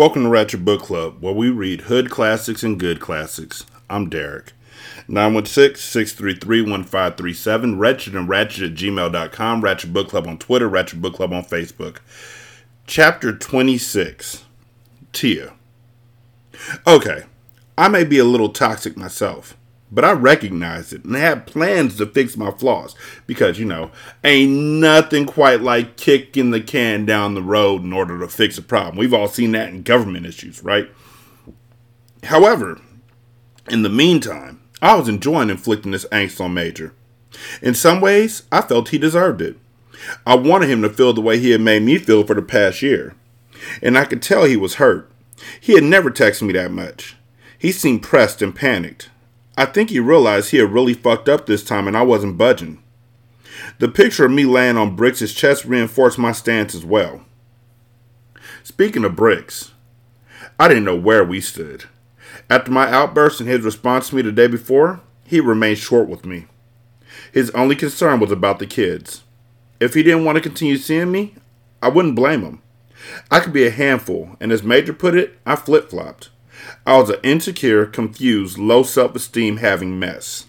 Welcome to Ratchet Book Club, where we read hood classics and good classics. I'm Derek. 916-633-1537, Wretched and Ratchet at gmail.com, Ratchet Book Club on Twitter, Ratchet Book Club on Facebook. Chapter 26, Tia. Okay, I may be a little toxic myself, but I recognized it and had plans to fix my flaws because, you know, ain't nothing quite like kicking the can down the road in order to fix a problem. We've all seen that in government issues, right? However, in the meantime, I was enjoying inflicting this angst on Major. In some ways, I felt he deserved it. I wanted him to feel the way he had made me feel for the past year. And I could tell he was hurt. He had never texted me that much. He seemed pressed and panicked. I think he realized he had really fucked up this time and I wasn't budging. The picture of me laying on Bricks' chest reinforced my stance as well. Speaking of Bricks, I didn't know where we stood. After my outburst and his response to me the day before, he remained short with me. His only concern was about the kids. If he didn't want to continue seeing me, I wouldn't blame him. I could be a handful, and as Major put it, I flip flopped. I was an insecure, confused, low self esteem having mess.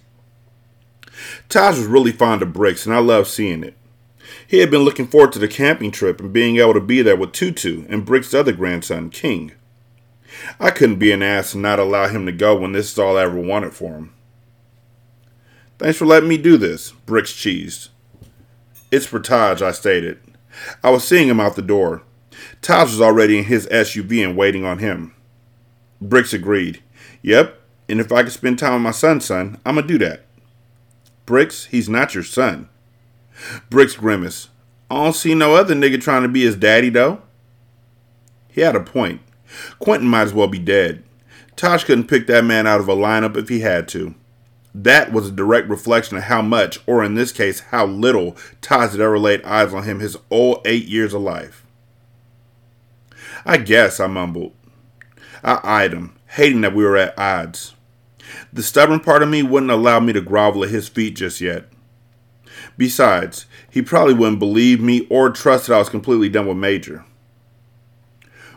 Taj was really fond of bricks, and I loved seeing it. He had been looking forward to the camping trip and being able to be there with Tutu and Brick's other grandson, King. I couldn't be an ass and not allow him to go when this is all I ever wanted for him. Thanks for letting me do this, Bricks cheesed. It's for Taj, I stated. I was seeing him out the door. Taj was already in his SUV and waiting on him. Bricks agreed. Yep, and if I could spend time with my son, son, I'm gonna do that. Bricks, he's not your son. Bricks grimaced. I don't see no other nigga trying to be his daddy, though. He had a point. Quentin might as well be dead. Taj couldn't pick that man out of a lineup if he had to. That was a direct reflection of how much, or in this case, how little, Taj had ever laid eyes on him his old eight years of life. I guess, I mumbled. I eyed him, hating that we were at odds. The stubborn part of me wouldn't allow me to grovel at his feet just yet. Besides, he probably wouldn't believe me or trust that I was completely done with Major.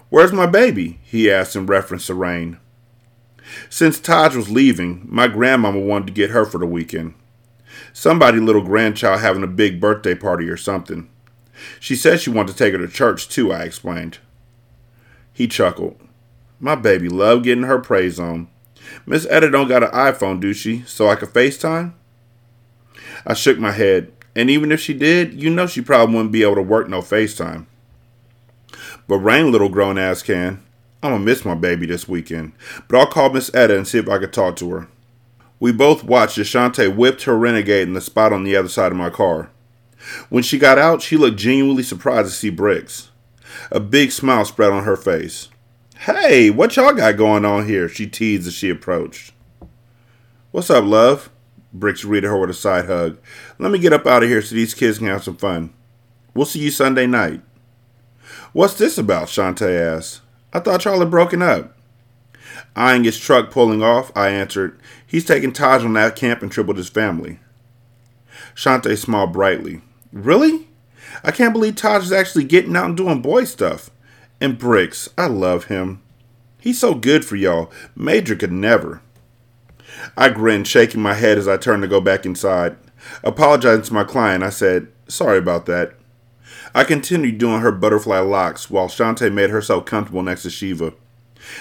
Where's my baby? he asked in reference to Rain. Since Taj was leaving, my grandmama wanted to get her for the weekend. Somebody little grandchild having a big birthday party or something. She said she wanted to take her to church too, I explained. He chuckled. My baby love getting her praise on. Miss Etta don't got an iPhone, do she? So I could FaceTime? I shook my head, and even if she did, you know she probably wouldn't be able to work no FaceTime. But Rain little grown ass can. I'm gonna miss my baby this weekend, but I'll call Miss Etta and see if I can talk to her. We both watched as Shantae whipped her renegade in the spot on the other side of my car. When she got out, she looked genuinely surprised to see Bricks. A big smile spread on her face. Hey, what y'all got going on here? She teased as she approached. What's up, love? Bricks greeted her with a side hug. Let me get up out of here so these kids can have some fun. We'll see you Sunday night. What's this about? Shantae asked. I thought y'all had broken up. Eyeing his truck pulling off, I answered, He's taking Taj on that camp and with his family. Shantae smiled brightly. Really? I can't believe Taj is actually getting out and doing boy stuff. And Bricks, I love him. He's so good for y'all. Major could never. I grinned, shaking my head as I turned to go back inside. Apologizing to my client, I said, Sorry about that. I continued doing her butterfly locks while Shantae made herself comfortable next to Shiva.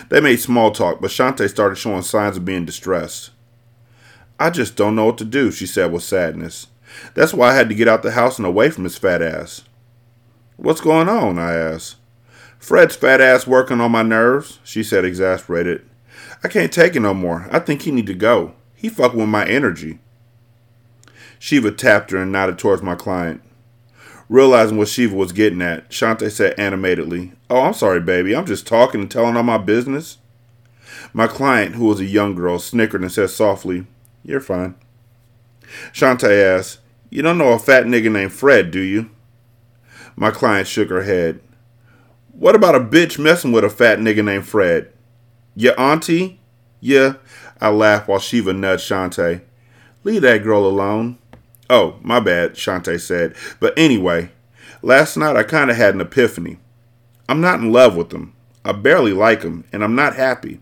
They made small talk, but Shantae started showing signs of being distressed. I just don't know what to do, she said with sadness. That's why I had to get out the house and away from his fat ass. What's going on? I asked. Fred's fat ass working on my nerves, she said, exasperated. I can't take it no more. I think he need to go. He fucking with my energy. Shiva tapped her and nodded towards my client. Realizing what Shiva was getting at, Shantae said animatedly, Oh, I'm sorry, baby. I'm just talking and telling all my business. My client, who was a young girl, snickered and said softly, You're fine. Shantae asked, You don't know a fat nigga named Fred, do you? My client shook her head. What about a bitch messing with a fat nigga named Fred? Your auntie? Yeah. I laughed while Shiva nudged Shantae. Leave that girl alone. Oh, my bad, Shantae said. But anyway, last night I kind of had an epiphany. I'm not in love with him. I barely like him, and I'm not happy.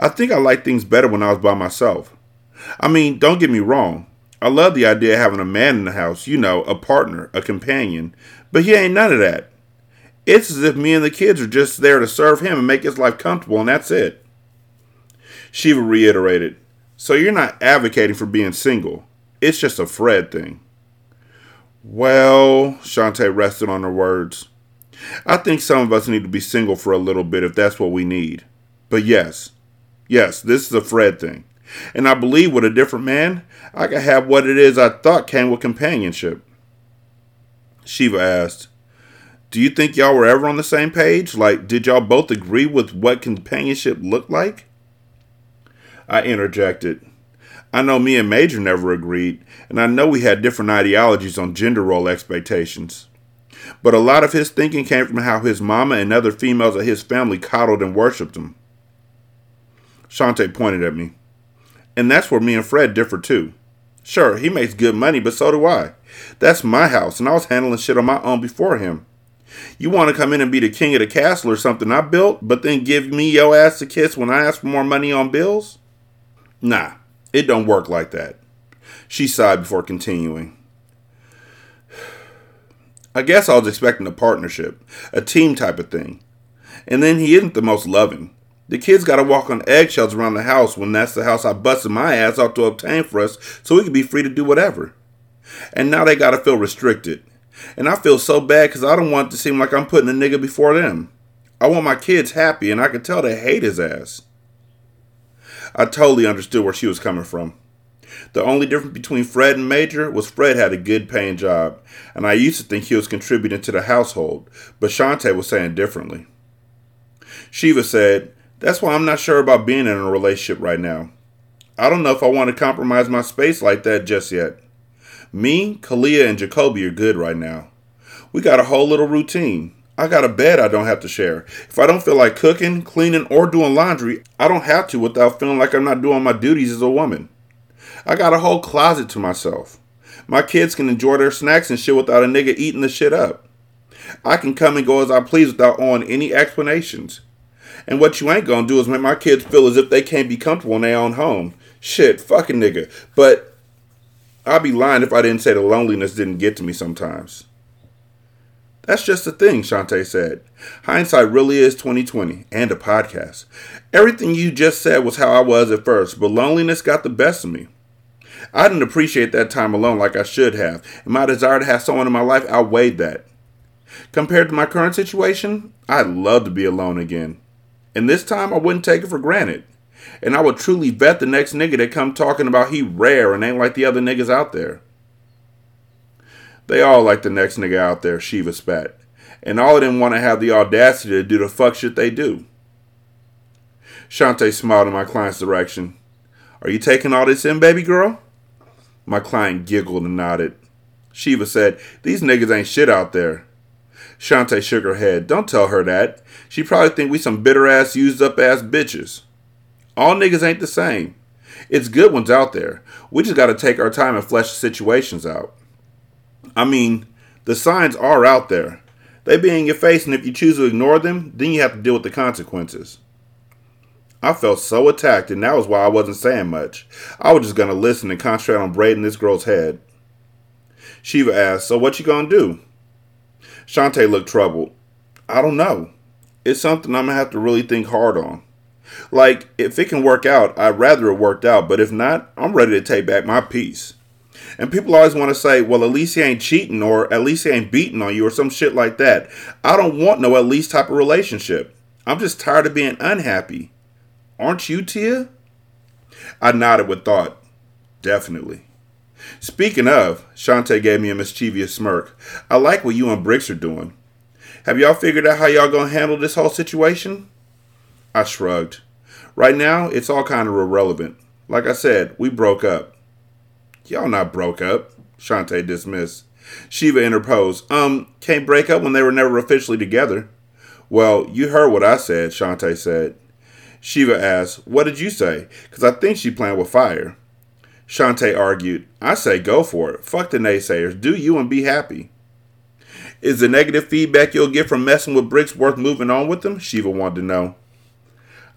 I think I liked things better when I was by myself. I mean, don't get me wrong. I love the idea of having a man in the house, you know, a partner, a companion, but he ain't none of that. It's as if me and the kids are just there to serve him and make his life comfortable, and that's it. Shiva reiterated, So you're not advocating for being single. It's just a Fred thing. Well, Shantae rested on her words. I think some of us need to be single for a little bit if that's what we need. But yes, yes, this is a Fred thing. And I believe with a different man, I could have what it is I thought came with companionship. Shiva asked, Do you think y'all were ever on the same page? Like, did y'all both agree with what companionship looked like? I interjected. I know me and Major never agreed, and I know we had different ideologies on gender role expectations. But a lot of his thinking came from how his mama and other females of his family coddled and worshipped him. Shantae pointed at me. And that's where me and Fred differ too. Sure, he makes good money, but so do I. That's my house, and I was handling shit on my own before him. You want to come in and be the king of the castle or something I built, but then give me your ass a kiss when I ask for more money on bills? Nah, it don't work like that. She sighed before continuing. I guess I was expecting a partnership, a team type of thing. And then he isn't the most loving. The kids gotta walk on eggshells around the house when that's the house I busted my ass out to obtain for us so we could be free to do whatever. And now they gotta feel restricted. And I feel so bad because I don't want it to seem like I'm putting a nigga before them. I want my kids happy, and I can tell they hate his ass. I totally understood where she was coming from. The only difference between Fred and Major was Fred had a good paying job, and I used to think he was contributing to the household, but Shantae was saying differently. Shiva said, That's why I'm not sure about being in a relationship right now. I don't know if I want to compromise my space like that just yet. Me, Kalia, and Jacoby are good right now. We got a whole little routine. I got a bed I don't have to share. If I don't feel like cooking, cleaning, or doing laundry, I don't have to without feeling like I'm not doing my duties as a woman. I got a whole closet to myself. My kids can enjoy their snacks and shit without a nigga eating the shit up. I can come and go as I please without owing any explanations. And what you ain't gonna do is make my kids feel as if they can't be comfortable in their own home. Shit, fucking nigga. But I'd be lying if I didn't say the loneliness didn't get to me sometimes. That's just the thing, Shantae said. Hindsight really is 2020 and a podcast. Everything you just said was how I was at first, but loneliness got the best of me. I didn't appreciate that time alone like I should have, and my desire to have someone in my life outweighed that. Compared to my current situation, I'd love to be alone again. And this time I wouldn't take it for granted. And I would truly vet the next nigga that come talking about he rare and ain't like the other niggas out there. They all like the next nigga out there, Shiva spat. And all of them want to have the audacity to do the fuck shit they do. Shantae smiled in my client's direction. Are you taking all this in, baby girl? My client giggled and nodded. Shiva said, These niggas ain't shit out there. Shantae shook her head. Don't tell her that. She probably think we some bitter ass, used up ass bitches. All niggas ain't the same. It's good ones out there. We just gotta take our time and flesh the situations out. I mean, the signs are out there. They be in your face, and if you choose to ignore them, then you have to deal with the consequences. I felt so attacked, and that was why I wasn't saying much. I was just gonna listen and concentrate on braiding this girl's head. Shiva asked, So what you gonna do? Shantae looked troubled. I don't know. It's something I'm gonna have to really think hard on. Like, if it can work out, I'd rather it worked out, but if not, I'm ready to take back my piece. And people always want to say, well, at least he ain't cheating or at least he ain't beating on you or some shit like that. I don't want no at least type of relationship. I'm just tired of being unhappy. Aren't you, Tia? I nodded with thought. Definitely. Speaking of, Shantae gave me a mischievous smirk. I like what you and Bricks are doing. Have y'all figured out how y'all gonna handle this whole situation? I shrugged. Right now, it's all kind of irrelevant. Like I said, we broke up. Y'all not broke up, Shantae dismissed. Shiva interposed. Um, can't break up when they were never officially together. Well, you heard what I said, Shantae said. Shiva asked, What did you say? Because I think she planned with fire. Shantae argued, I say go for it. Fuck the naysayers. Do you and be happy. Is the negative feedback you'll get from messing with bricks worth moving on with them? Shiva wanted to know.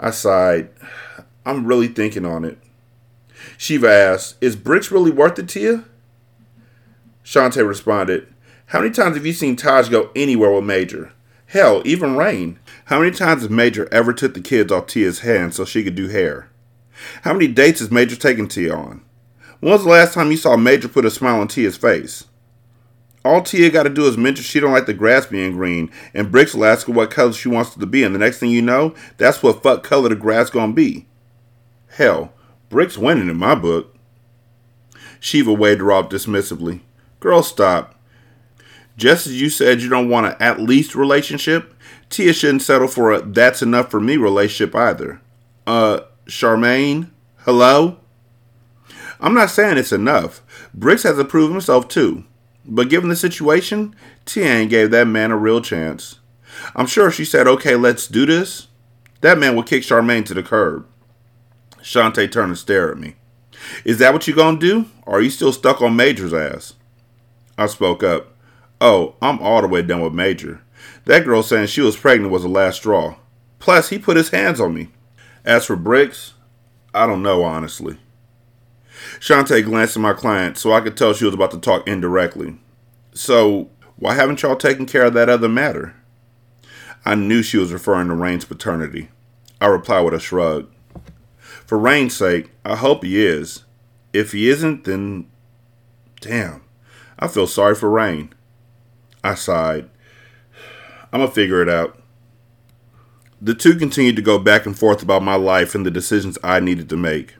I sighed. I'm really thinking on it. Shiva asked, Is bricks really worth it to you? Shantae responded, How many times have you seen Taj go anywhere with Major? Hell, even Rain. How many times has Major ever took the kids off Tia's hands so she could do hair? How many dates has Major taken Tia on? When was the last time you saw Major put a smile on Tia's face? All Tia got to do is mention she don't like the grass being green, and Bricks will ask her what color she wants it to be, and the next thing you know, that's what fuck color the grass gonna be. Hell, Bricks winning in my book. Shiva waved her off dismissively. Girl, stop. Just as you said you don't want an at least relationship, Tia shouldn't settle for a that's enough for me relationship either. Uh, Charmaine? Hello? I'm not saying it's enough. Bricks has to prove himself too. But given the situation, Tian gave that man a real chance. I'm sure if she said, okay, let's do this, that man would kick Charmaine to the curb. Shantae turned and stared at me. Is that what you gonna do? Or are you still stuck on Major's ass? I spoke up. Oh, I'm all the way done with Major. That girl saying she was pregnant was the last straw. Plus, he put his hands on me. As for Bricks, I don't know, honestly. Shantae glanced at my client so I could tell she was about to talk indirectly. So, why haven't y'all taken care of that other matter? I knew she was referring to Rain's paternity. I replied with a shrug. For Rain's sake, I hope he is. If he isn't, then. Damn. I feel sorry for Rain. I sighed. I'm gonna figure it out. The two continued to go back and forth about my life and the decisions I needed to make.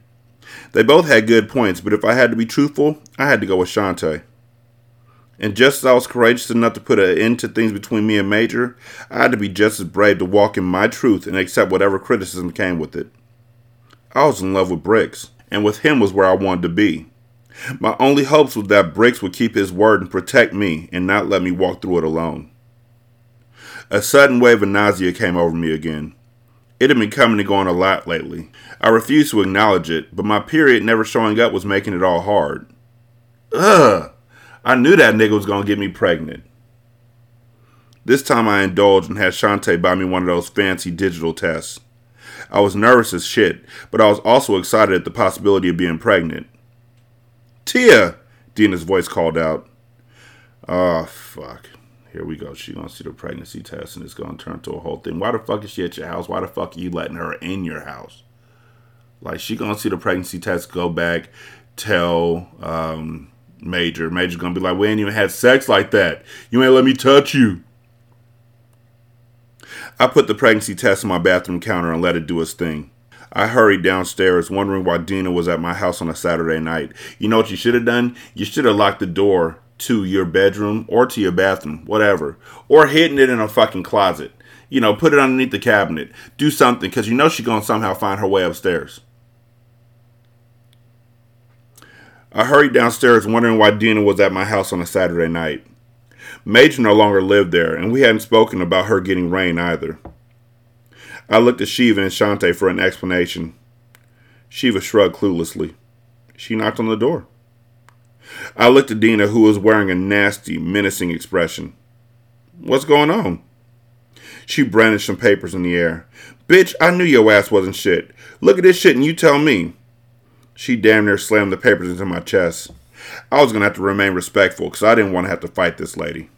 They both had good points, but if I had to be truthful, I had to go with Shantae. And just as I was courageous enough to put an end to things between me and Major, I had to be just as brave to walk in my truth and accept whatever criticism came with it. I was in love with Bricks, and with him was where I wanted to be. My only hopes was that Bricks would keep his word and protect me and not let me walk through it alone. A sudden wave of nausea came over me again. It had been coming and going a lot lately. I refused to acknowledge it, but my period never showing up was making it all hard. Ugh! I knew that nigga was gonna get me pregnant. This time I indulged and had Shantae buy me one of those fancy digital tests. I was nervous as shit, but I was also excited at the possibility of being pregnant. Tia! Dina's voice called out. Oh, fuck here we go. She gonna see the pregnancy test, and it's gonna turn to a whole thing. Why the fuck is she at your house? Why the fuck are you letting her in your house? Like she gonna see the pregnancy test, go back, tell um, Major. Major's gonna be like, "We ain't even had sex like that. You ain't let me touch you." I put the pregnancy test on my bathroom counter and let it do its thing. I hurried downstairs, wondering why Dina was at my house on a Saturday night. You know what you should have done? You should have locked the door to your bedroom or to your bathroom, whatever, or hidden it in a fucking closet. You know, put it underneath the cabinet. Do something because you know she's gonna somehow find her way upstairs. I hurried downstairs, wondering why Dina was at my house on a Saturday night. Major no longer lived there, and we hadn't spoken about her getting rain either. I looked at Shiva and Shantae for an explanation. Shiva shrugged cluelessly. She knocked on the door. I looked at Dina, who was wearing a nasty, menacing expression. What's going on? She brandished some papers in the air. Bitch, I knew your ass wasn't shit. Look at this shit and you tell me. She damn near slammed the papers into my chest. I was going to have to remain respectful because I didn't want to have to fight this lady.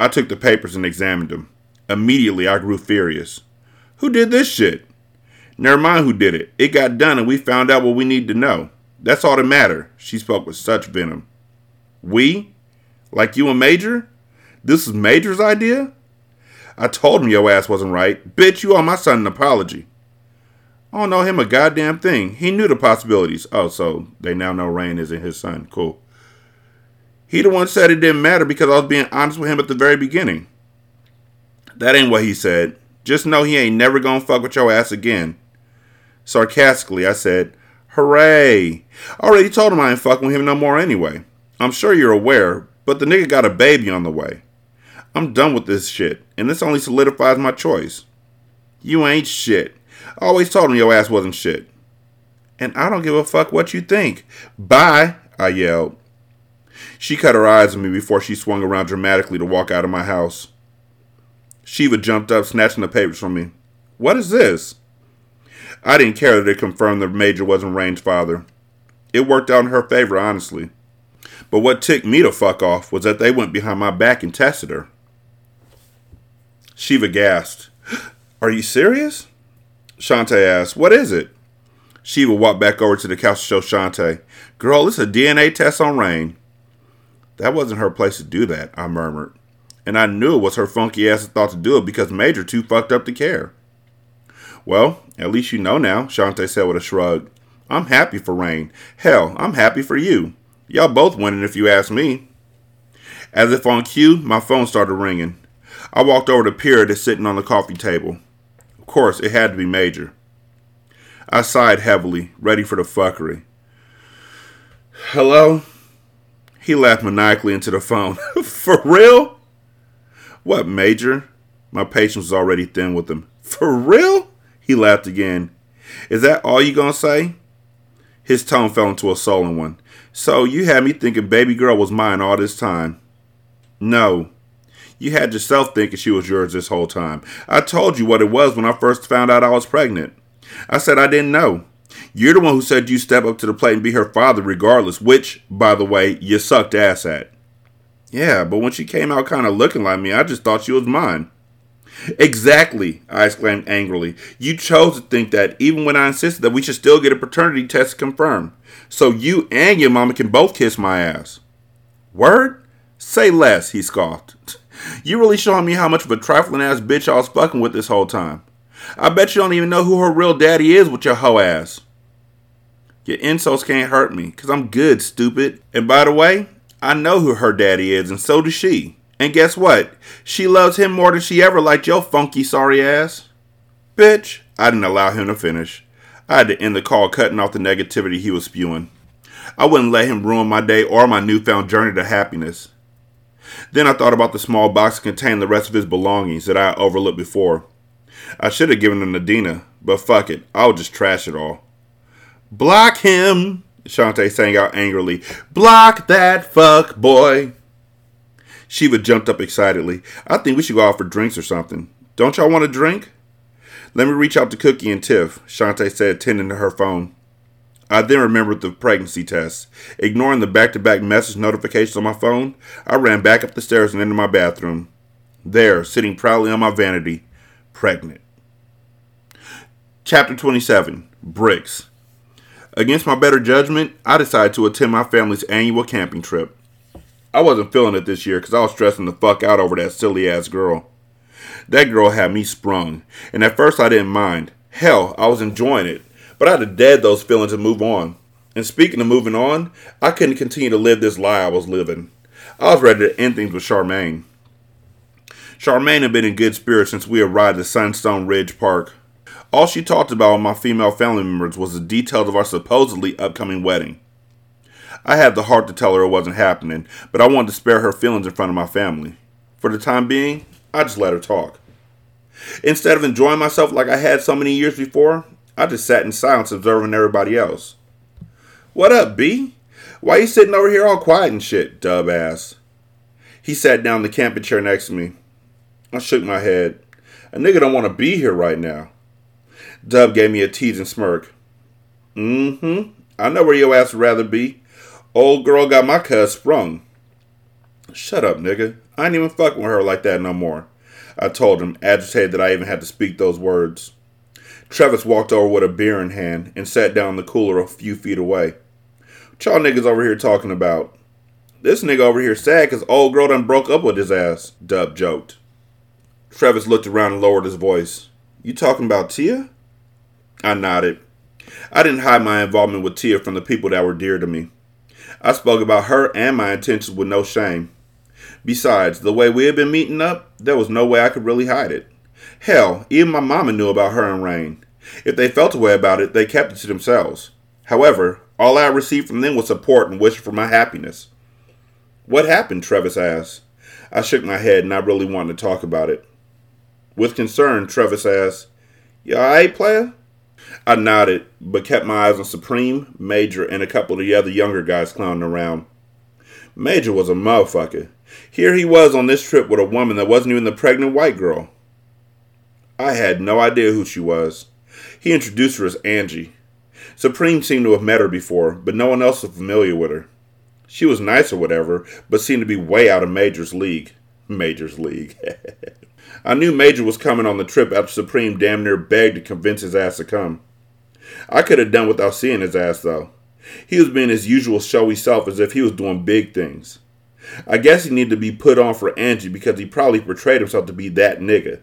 I took the papers and examined them. Immediately, I grew furious. Who did this shit? Never mind who did it. It got done and we found out what we need to know. That's all that matter. She spoke with such venom. We? Like you and Major? This is Major's idea? I told him your ass wasn't right. Bitch, you owe my son an apology. I don't know him a goddamn thing. He knew the possibilities. Oh, so they now know Rain isn't his son. Cool. He the one said it didn't matter because I was being honest with him at the very beginning. That ain't what he said. Just know he ain't never gonna fuck with your ass again. Sarcastically, I said, Hooray! Already told him I ain't fucking with him no more anyway. I'm sure you're aware, but the nigga got a baby on the way. I'm done with this shit, and this only solidifies my choice. You ain't shit. I always told him your ass wasn't shit. And I don't give a fuck what you think. Bye, I yelled. She cut her eyes on me before she swung around dramatically to walk out of my house. Shiva jumped up, snatching the papers from me. What is this? I didn't care that it confirmed the major wasn't Rain's father. It worked out in her favor, honestly. But what ticked me to fuck off was that they went behind my back and tested her. Shiva gasped. Are you serious? Shantae asked, What is it? Shiva walked back over to the couch to show Shantae. Girl, it's a DNA test on Rain. That wasn't her place to do that, I murmured. And I knew it was her funky ass thought to do it because Major too fucked up to care. Well, at least you know now, Shantae said with a shrug. I'm happy for Rain. Hell, I'm happy for you. Y'all both winning if you ask me. As if on cue, my phone started ringing. I walked over to Pierre that's sitting on the coffee table. Of course, it had to be Major. I sighed heavily, ready for the fuckery. Hello? He laughed maniacally into the phone. For real? What, Major? My patience was already thin with him. For real? He laughed again. Is that all you gonna say? His tone fell into a sullen one. So you had me thinking baby girl was mine all this time. No. You had yourself thinking she was yours this whole time. I told you what it was when I first found out I was pregnant. I said I didn't know. You're the one who said you step up to the plate and be her father regardless, which, by the way, you sucked ass at. Yeah, but when she came out kind of looking like me, I just thought she was mine. Exactly, I exclaimed angrily. You chose to think that even when I insisted that we should still get a paternity test confirmed. So you and your mama can both kiss my ass. Word? Say less, he scoffed. You really showing me how much of a trifling ass bitch I was fucking with this whole time. I bet you don't even know who her real daddy is with your hoe ass. Your insults can't hurt me, because I'm good, stupid. And by the way, I know who her daddy is, and so does she. And guess what? She loves him more than she ever liked your funky sorry ass. Bitch, I didn't allow him to finish. I had to end the call cutting off the negativity he was spewing. I wouldn't let him ruin my day or my newfound journey to happiness. Then I thought about the small box containing the rest of his belongings that I overlooked before. I should have given them to Dina, but fuck it, I'll just trash it all. Block him, Shantae sang out angrily. Block that fuck boy. Shiva jumped up excitedly. I think we should go out for drinks or something. Don't y'all want a drink? Let me reach out to Cookie and Tiff, Shantae said, tending to her phone. I then remembered the pregnancy test. Ignoring the back to back message notifications on my phone, I ran back up the stairs and into my bathroom. There, sitting proudly on my vanity, pregnant. Chapter 27 Bricks. Against my better judgment, I decided to attend my family's annual camping trip. I wasn't feeling it this year because I was stressing the fuck out over that silly ass girl. That girl had me sprung, and at first I didn't mind. Hell, I was enjoying it, but I had to dead those feelings and move on. And speaking of moving on, I couldn't continue to live this lie I was living. I was ready to end things with Charmaine. Charmaine had been in good spirits since we arrived at Sunstone Ridge Park. All she talked about with my female family members was the details of our supposedly upcoming wedding. I had the heart to tell her it wasn't happening, but I wanted to spare her feelings in front of my family. For the time being, I just let her talk. Instead of enjoying myself like I had so many years before, I just sat in silence observing everybody else. What up, B? Why you sitting over here all quiet and shit? Dub ass? He sat down in the camping chair next to me. I shook my head. A nigga don't want to be here right now. Dub gave me a teasing smirk. Mm-hmm. I know where your ass would rather be. Old girl got my cuz sprung. Shut up, nigga. I ain't even fucking with her like that no more. I told him, agitated that I even had to speak those words. Travis walked over with a beer in hand and sat down in the cooler a few feet away. What y'all niggas over here talking about? This nigga over here sad because old girl done broke up with his ass, Dub joked. Travis looked around and lowered his voice. You talking about Tia? I nodded. I didn't hide my involvement with Tia from the people that were dear to me. I spoke about her and my intentions with no shame. Besides, the way we had been meeting up, there was no way I could really hide it. Hell, even my mama knew about her and Rain. If they felt a way about it, they kept it to themselves. However, all I received from them was support and wishes for my happiness. What happened? Travis asked. I shook my head, not really wanting to talk about it. With concern, Travis asked, You alright, player? I nodded, but kept my eyes on Supreme, Major, and a couple of the other younger guys clowning around. Major was a motherfucker. Here he was on this trip with a woman that wasn't even the pregnant white girl. I had no idea who she was. He introduced her as Angie. Supreme seemed to have met her before, but no one else was familiar with her. She was nice or whatever, but seemed to be way out of Major's league. Major's league. I knew Major was coming on the trip after Supreme damn near begged to convince his ass to come. I could have done without seeing his ass, though. He was being his usual showy self as if he was doing big things. I guess he needed to be put on for Angie because he probably portrayed himself to be that nigga.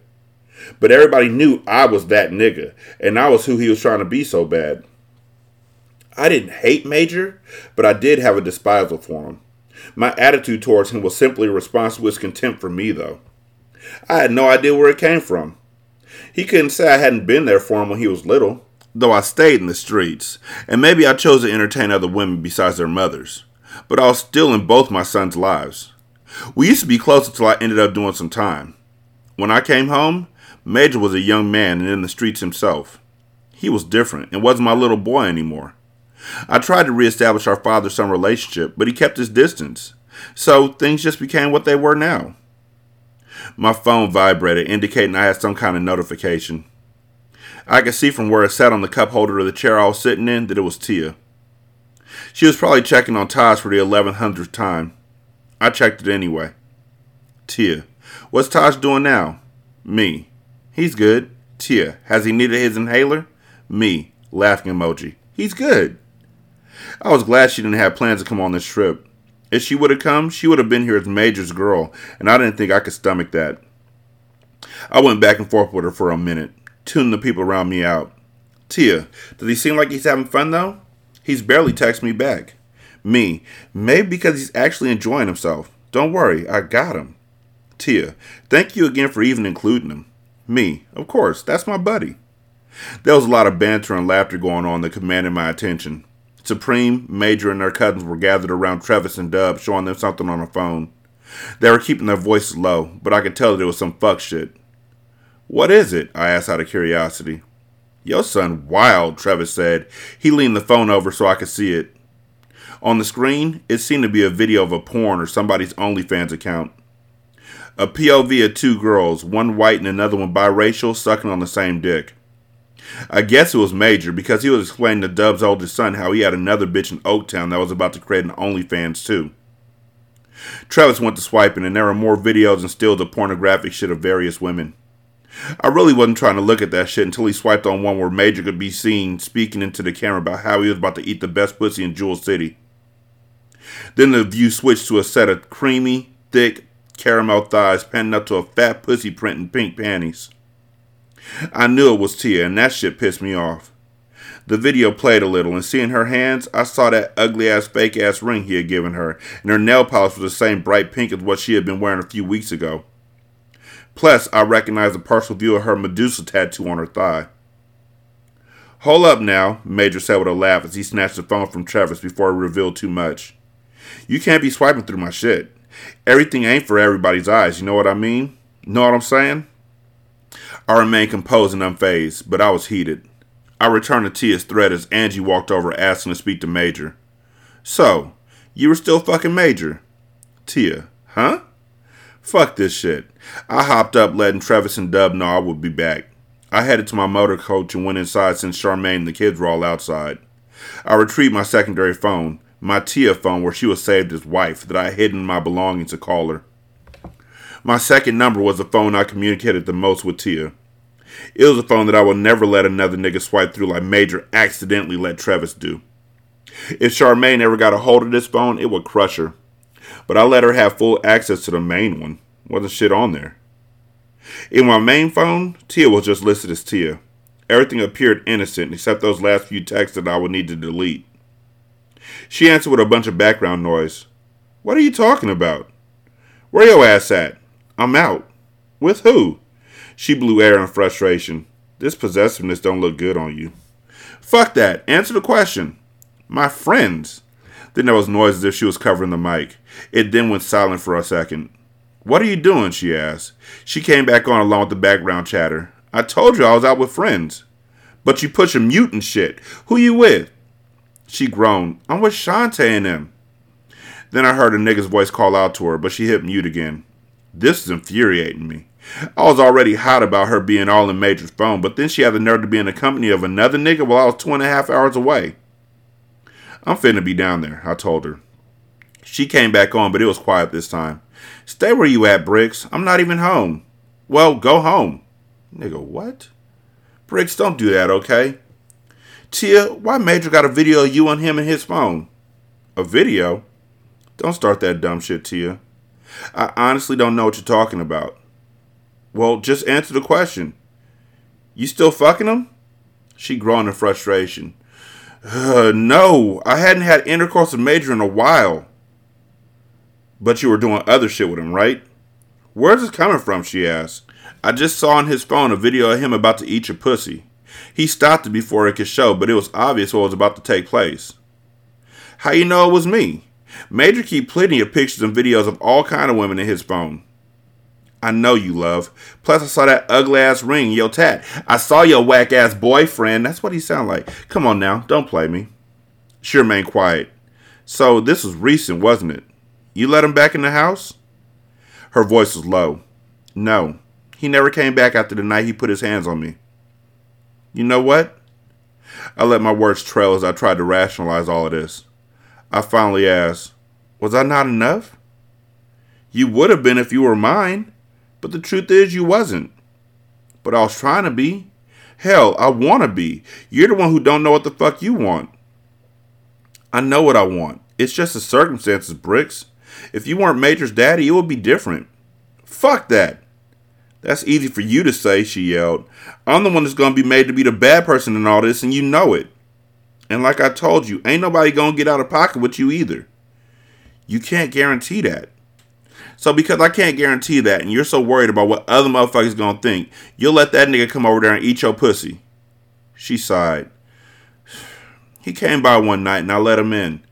But everybody knew I was that nigga, and I was who he was trying to be so bad. I didn't hate Major, but I did have a despisal for him. My attitude towards him was simply a response to his contempt for me, though. I had no idea where it came from. He couldn't say I hadn't been there for him when he was little, though I stayed in the streets, and maybe I chose to entertain other women besides their mothers but I was still in both my sons' lives. We used to be close until I ended up doing some time. When I came home, Major was a young man and in the streets himself. He was different and wasn't my little boy anymore. I tried to reestablish our father son relationship, but he kept his distance. So things just became what they were now. My phone vibrated, indicating I had some kind of notification. I could see from where it sat on the cup holder of the chair I was sitting in that it was Tia. She was probably checking on Taj for the 1100th time. I checked it anyway. Tia. What's Taj doing now? Me. He's good. Tia. Has he needed his inhaler? Me. Laughing emoji. He's good. I was glad she didn't have plans to come on this trip. If she would have come, she would have been here as Major's girl, and I didn't think I could stomach that. I went back and forth with her for a minute, tuning the people around me out. Tia, does he seem like he's having fun though? He's barely texted me back. Me, maybe because he's actually enjoying himself. Don't worry, I got him. Tia, thank you again for even including him. Me, of course, that's my buddy. There was a lot of banter and laughter going on that commanded my attention. Supreme, Major, and their cousins were gathered around Travis and Dub, showing them something on the phone. They were keeping their voices low, but I could tell that it was some fuck shit. What is it? I asked out of curiosity. Your son wild, Travis said. He leaned the phone over so I could see it. On the screen, it seemed to be a video of a porn or somebody's OnlyFans account. A POV of two girls, one white and another one biracial, sucking on the same dick. I guess it was Major because he was explaining to Dub's oldest son how he had another bitch in Oaktown that was about to create an OnlyFans too. Travis went to swiping and there were more videos and stills of pornographic shit of various women. I really wasn't trying to look at that shit until he swiped on one where Major could be seen speaking into the camera about how he was about to eat the best pussy in Jewel City. Then the view switched to a set of creamy, thick caramel thighs panning up to a fat pussy print in pink panties. I knew it was Tia, and that shit pissed me off. The video played a little, and seeing her hands, I saw that ugly ass fake ass ring he had given her, and her nail polish was the same bright pink as what she had been wearing a few weeks ago. Plus, I recognized a partial view of her Medusa tattoo on her thigh. Hold up now, Major said with a laugh as he snatched the phone from Travis before he revealed too much. You can't be swiping through my shit. Everything ain't for everybody's eyes, you know what I mean? Know what I'm saying? I remained composed and unfazed, but I was heated. I returned to Tia's thread as Angie walked over asking to speak to Major. So, you were still fucking Major? Tia, huh? Fuck this shit. I hopped up, letting Travis and Dub know I would be back. I headed to my motor coach and went inside since Charmaine and the kids were all outside. I retrieved my secondary phone, my Tia phone where she was saved as wife, that I hid in my belongings to call her. My second number was the phone I communicated the most with Tia. It was a phone that I will never let another nigga swipe through like Major accidentally let Travis do. If Charmaine ever got a hold of this phone, it would crush her. But I let her have full access to the main one. Wasn't shit on there. In my main phone, Tia was just listed as Tia. Everything appeared innocent except those last few texts that I would need to delete. She answered with a bunch of background noise. What are you talking about? Where your ass at? I'm out. With who? She blew air in frustration. This possessiveness don't look good on you. Fuck that. Answer the question. My friends. Then there was noise as if she was covering the mic. It then went silent for a second. What are you doing? she asked. She came back on along with the background chatter. I told you I was out with friends. But you pushing mute and shit. Who you with? She groaned. I'm with Shantae and them. Then I heard a nigga's voice call out to her, but she hit mute again. This is infuriating me. I was already hot about her being all in Major's phone, but then she had the nerve to be in the company of another nigga while I was two and a half hours away. I'm finna be down there, I told her. She came back on, but it was quiet this time. Stay where you at, Bricks. I'm not even home. Well, go home. Nigga, what? Bricks, don't do that, okay? Tia, why Major got a video of you on him and his phone? A video? Don't start that dumb shit, Tia. I honestly don't know what you're talking about. Well, just answer the question. You still fucking him? She groaned in frustration. Uh, no, I hadn't had intercourse with Major in a while. But you were doing other shit with him, right? Where's this coming from? She asked. I just saw on his phone a video of him about to eat your pussy. He stopped it before it could show, but it was obvious what was about to take place. How you know it was me? Major keep plenty of pictures and videos of all kind of women in his phone. I know you love. Plus, I saw that ugly ass ring, your tat. I saw your whack ass boyfriend. That's what he sound like. Come on now, don't play me. She remained quiet. So this was recent, wasn't it? You let him back in the house? Her voice was low. No, he never came back after the night he put his hands on me. You know what? I let my words trail as I tried to rationalize all of this. I finally asked, Was I not enough? You would have been if you were mine. But the truth is, you wasn't. But I was trying to be. Hell, I want to be. You're the one who don't know what the fuck you want. I know what I want. It's just the circumstances, Bricks. If you weren't Major's daddy, it would be different. Fuck that. That's easy for you to say, she yelled. I'm the one that's going to be made to be the bad person in all this, and you know it. And like I told you, ain't nobody going to get out of pocket with you either. You can't guarantee that. So because I can't guarantee that, and you're so worried about what other motherfuckers gonna think, you'll let that nigga come over there and eat your pussy. She sighed. He came by one night and I let him in.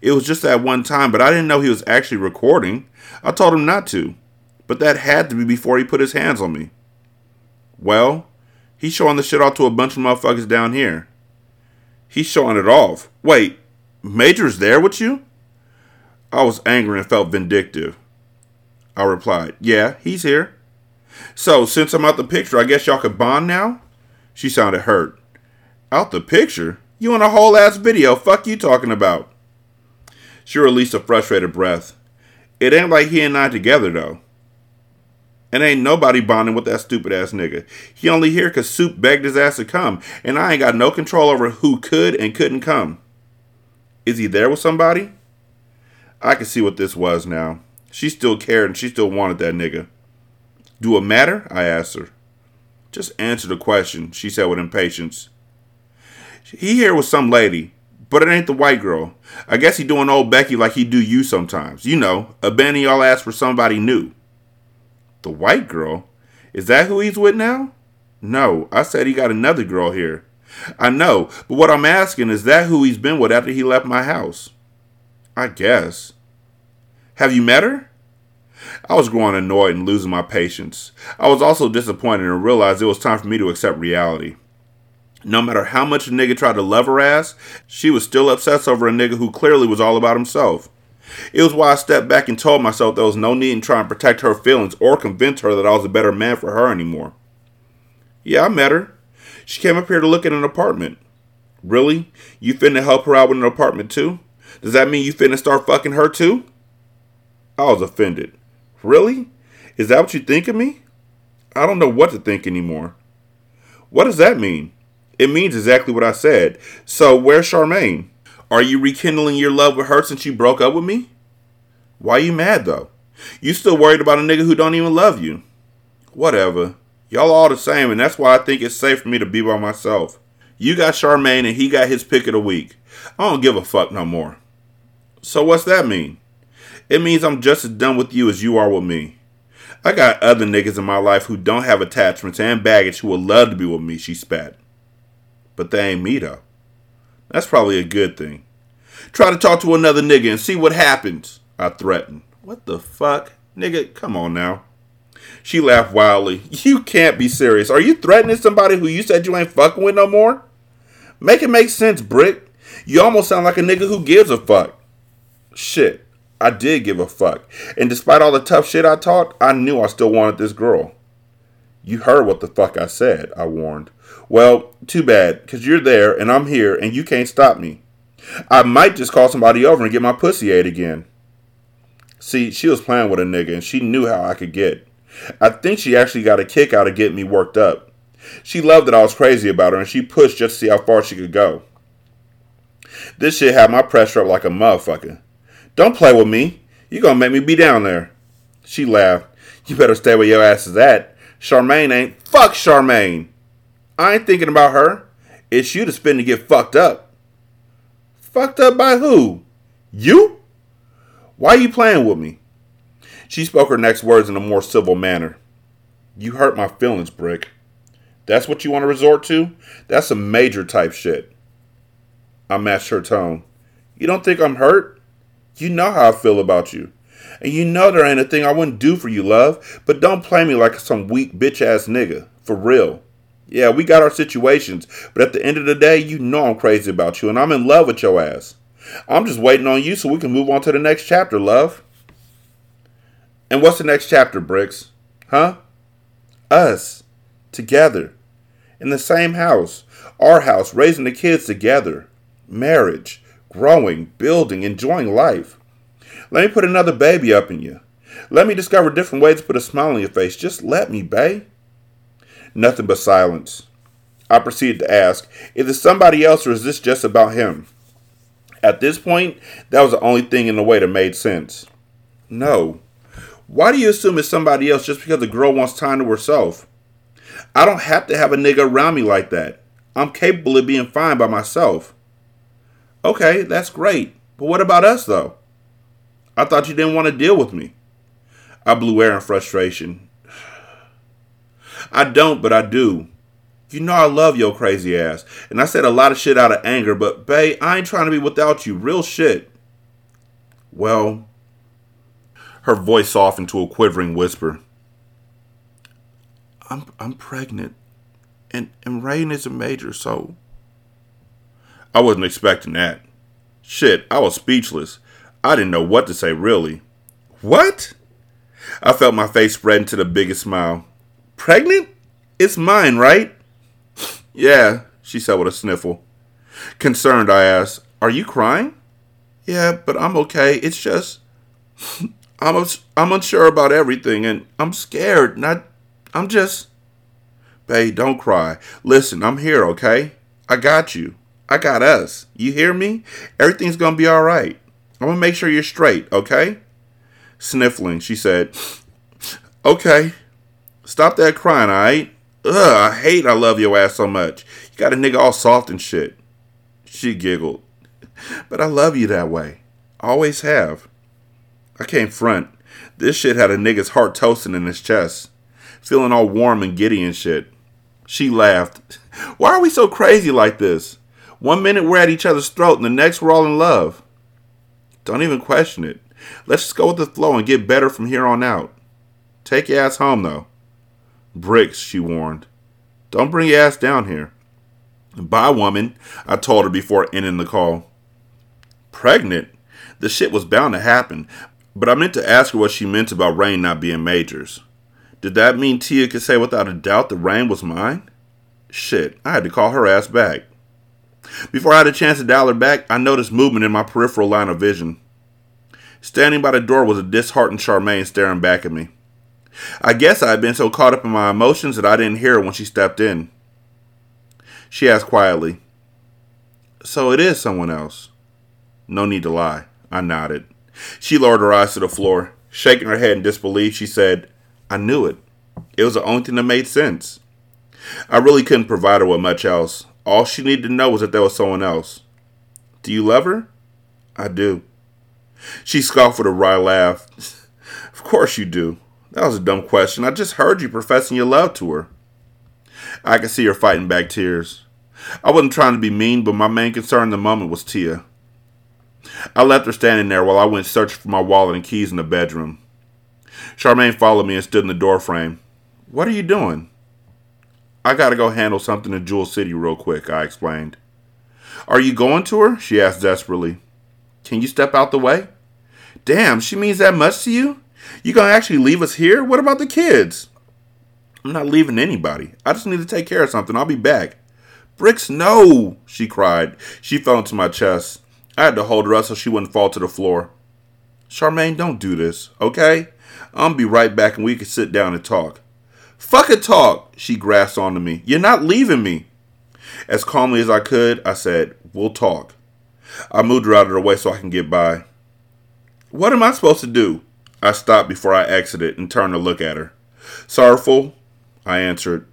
It was just that one time, but I didn't know he was actually recording. I told him not to. But that had to be before he put his hands on me. Well, he's showing the shit off to a bunch of motherfuckers down here. He's showing it off. Wait, Major's there with you? I was angry and felt vindictive. I replied, Yeah, he's here. So, since I'm out the picture, I guess y'all could bond now? She sounded hurt. Out the picture? You in a whole ass video. Fuck you talking about. She released a frustrated breath. It ain't like he and I together, though. And ain't nobody bonding with that stupid ass nigga. He only here 'cause Soup begged his ass to come, and I ain't got no control over who could and couldn't come. Is he there with somebody? I can see what this was now. She still cared and she still wanted that nigga. Do it matter? I asked her. Just answer the question, she said with impatience. He here with some lady, but it ain't the white girl. I guess he doing old Becky like he do you sometimes. You know, a y'all ass for somebody new. The white girl? Is that who he's with now? No, I said he got another girl here. I know, but what I'm asking is that who he's been with after he left my house? I guess. Have you met her? I was growing annoyed and losing my patience. I was also disappointed and realized it was time for me to accept reality. No matter how much a nigga tried to love her ass, she was still obsessed over a nigga who clearly was all about himself. It was why I stepped back and told myself there was no need in trying to protect her feelings or convince her that I was a better man for her anymore. Yeah, I met her. She came up here to look at an apartment. Really? You finna help her out with an apartment too? Does that mean you finna start fucking her too? I was offended. Really? Is that what you think of me? I don't know what to think anymore. What does that mean? It means exactly what I said. So, where's Charmaine? Are you rekindling your love with her since you broke up with me? Why are you mad though? You still worried about a nigga who don't even love you? Whatever. Y'all all the same, and that's why I think it's safe for me to be by myself. You got Charmaine and he got his pick of the week. I don't give a fuck no more. So what's that mean? It means I'm just as done with you as you are with me. I got other niggas in my life who don't have attachments and baggage who would love to be with me, she spat. But they ain't me though. That's probably a good thing. Try to talk to another nigga and see what happens, I threatened. What the fuck? Nigga, come on now. She laughed wildly. You can't be serious. Are you threatening somebody who you said you ain't fucking with no more? Make it make sense, Brick. You almost sound like a nigga who gives a fuck. Shit, I did give a fuck. And despite all the tough shit I talked, I knew I still wanted this girl. You heard what the fuck I said, I warned. Well, too bad, because you're there and I'm here and you can't stop me. I might just call somebody over and get my pussy ate again. See, she was playing with a nigga and she knew how I could get. I think she actually got a kick out of getting me worked up. She loved that I was crazy about her and she pushed just to see how far she could go. This shit had my pressure up like a motherfucker. Don't play with me. You gonna make me be down there. She laughed. You better stay where your ass is at. Charmaine ain't. Fuck Charmaine. I ain't thinking about her. It's you to spend to get fucked up. Fucked up by who? You? Why you playing with me? She spoke her next words in a more civil manner. You hurt my feelings, Brick. That's what you want to resort to? That's some major type shit. I matched her tone. You don't think I'm hurt? You know how I feel about you. And you know there ain't a thing I wouldn't do for you, love. But don't play me like some weak bitch ass nigga. For real. Yeah, we got our situations, but at the end of the day, you know I'm crazy about you and I'm in love with your ass. I'm just waiting on you so we can move on to the next chapter, love. And what's the next chapter, Bricks? Huh? Us. Together. In the same house. Our house, raising the kids together. Marriage. Growing, building, enjoying life. Let me put another baby up in you. Let me discover different ways to put a smile on your face. Just let me, babe. Nothing but silence. I proceeded to ask, Is it somebody else or is this just about him? At this point, that was the only thing in the way that made sense. No. Why do you assume it's somebody else just because the girl wants time to herself? I don't have to have a nigga around me like that. I'm capable of being fine by myself. Okay, that's great. But what about us, though? I thought you didn't want to deal with me. I blew air in frustration. I don't, but I do. You know I love your crazy ass. And I said a lot of shit out of anger, but babe, I ain't trying to be without you. Real shit. Well, her voice softened to a quivering whisper. I'm I'm pregnant. And and Rain is a major, so I wasn't expecting that. Shit, I was speechless. I didn't know what to say really. What? I felt my face spread into the biggest smile. Pregnant? It's mine, right? Yeah, she said with a sniffle. Concerned, I asked, Are you crying? Yeah, but I'm okay. It's just. I'm, I'm unsure about everything and I'm scared. Not. I'm just. Babe, don't cry. Listen, I'm here, okay? I got you. I got us. You hear me? Everything's gonna be alright. I'm gonna make sure you're straight, okay? Sniffling, she said, Okay. Stop that crying, alright? Ugh, I hate I love your ass so much. You got a nigga all soft and shit. She giggled. But I love you that way. Always have. I came front. This shit had a nigga's heart toasting in his chest. Feeling all warm and giddy and shit. She laughed. Why are we so crazy like this? One minute we're at each other's throat and the next we're all in love. Don't even question it. Let's just go with the flow and get better from here on out. Take your ass home though. Bricks, she warned. Don't bring your ass down here. Bye, woman, I told her before ending the call. Pregnant? The shit was bound to happen, but I meant to ask her what she meant about Rain not being Majors. Did that mean Tia could say without a doubt that Rain was mine? Shit, I had to call her ass back. Before I had a chance to dial her back, I noticed movement in my peripheral line of vision. Standing by the door was a disheartened Charmaine staring back at me. I guess I had been so caught up in my emotions that I didn't hear her when she stepped in. She asked quietly, So it is someone else. No need to lie. I nodded. She lowered her eyes to the floor. Shaking her head in disbelief, she said, I knew it. It was the only thing that made sense. I really couldn't provide her with much else. All she needed to know was that there was someone else. Do you love her? I do. She scoffed with a wry laugh. of course you do. That was a dumb question. I just heard you professing your love to her. I could see her fighting back tears. I wasn't trying to be mean, but my main concern in the moment was Tia. I left her standing there while I went searching for my wallet and keys in the bedroom. Charmaine followed me and stood in the doorframe. What are you doing? I gotta go handle something in Jewel City real quick, I explained. Are you going to her? She asked desperately. Can you step out the way? Damn, she means that much to you? You gonna actually leave us here? What about the kids? I'm not leaving anybody. I just need to take care of something. I'll be back. Bricks, no, she cried. She fell into my chest. I had to hold her up so she wouldn't fall to the floor. Charmaine, don't do this, okay? I'll be right back and we can sit down and talk. Fuck a talk, she grasped onto me. You're not leaving me. As calmly as I could, I said, We'll talk. I moved her out of the way so I can get by. What am I supposed to do? I stopped before I exited and turned to look at her. Sorrowful, I answered,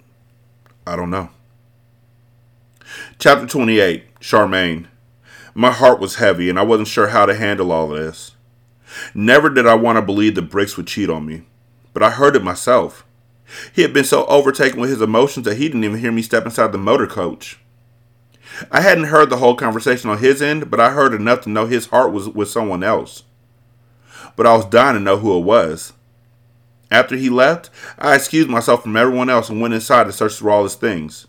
I don't know. Chapter 28 Charmaine. My heart was heavy and I wasn't sure how to handle all this. Never did I want to believe the Bricks would cheat on me, but I heard it myself. He had been so overtaken with his emotions that he didn't even hear me step inside the motor coach. I hadn't heard the whole conversation on his end, but I heard enough to know his heart was with someone else. But I was dying to know who it was. After he left, I excused myself from everyone else and went inside to search through all his things.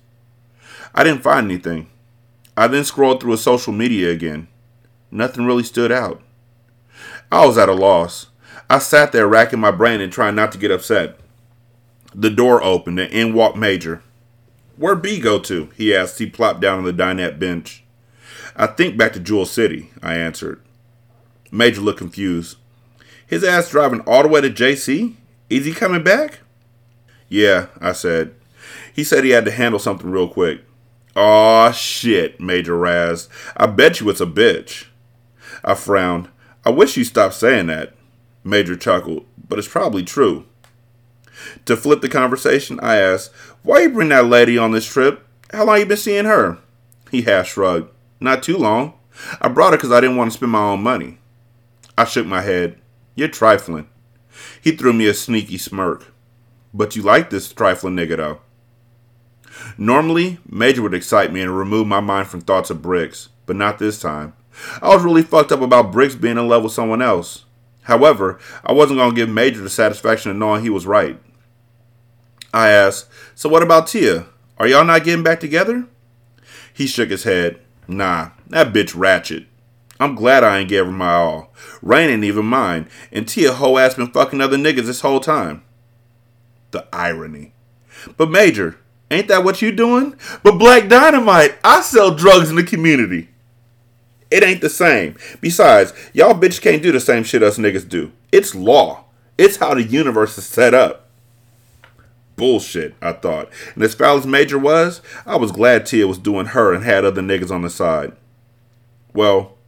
I didn't find anything. I then scrolled through his social media again. Nothing really stood out. I was at a loss. I sat there racking my brain and trying not to get upset. The door opened and in walked Major. Where'd B go to? he asked. He plopped down on the dinette bench. I think back to Jewel City, I answered. Major looked confused. His ass driving all the way to JC? Is he coming back? Yeah, I said. He said he had to handle something real quick. Aw, shit, Major Raz. I bet you it's a bitch. I frowned. I wish you stopped saying that. Major chuckled, but it's probably true. To flip the conversation, I asked, Why you bring that lady on this trip? How long you been seeing her? He half shrugged. Not too long. I brought her because I didn't want to spend my own money. I shook my head. You're trifling. He threw me a sneaky smirk. But you like this trifling nigga, though. Normally, Major would excite me and remove my mind from thoughts of Bricks, but not this time. I was really fucked up about Bricks being in love with someone else. However, I wasn't going to give Major the satisfaction of knowing he was right. I asked, So what about Tia? Are y'all not getting back together? He shook his head. Nah, that bitch ratchet. I'm glad I ain't gave her my all. Rain ain't even mine, and Tia whole ass been fucking other niggas this whole time. The irony. But Major, ain't that what you doing? But Black Dynamite, I sell drugs in the community. It ain't the same. Besides, y'all bitches can't do the same shit us niggas do. It's law. It's how the universe is set up bullshit, I thought. And as foul as Major was, I was glad Tia was doing her and had other niggas on the side. Well,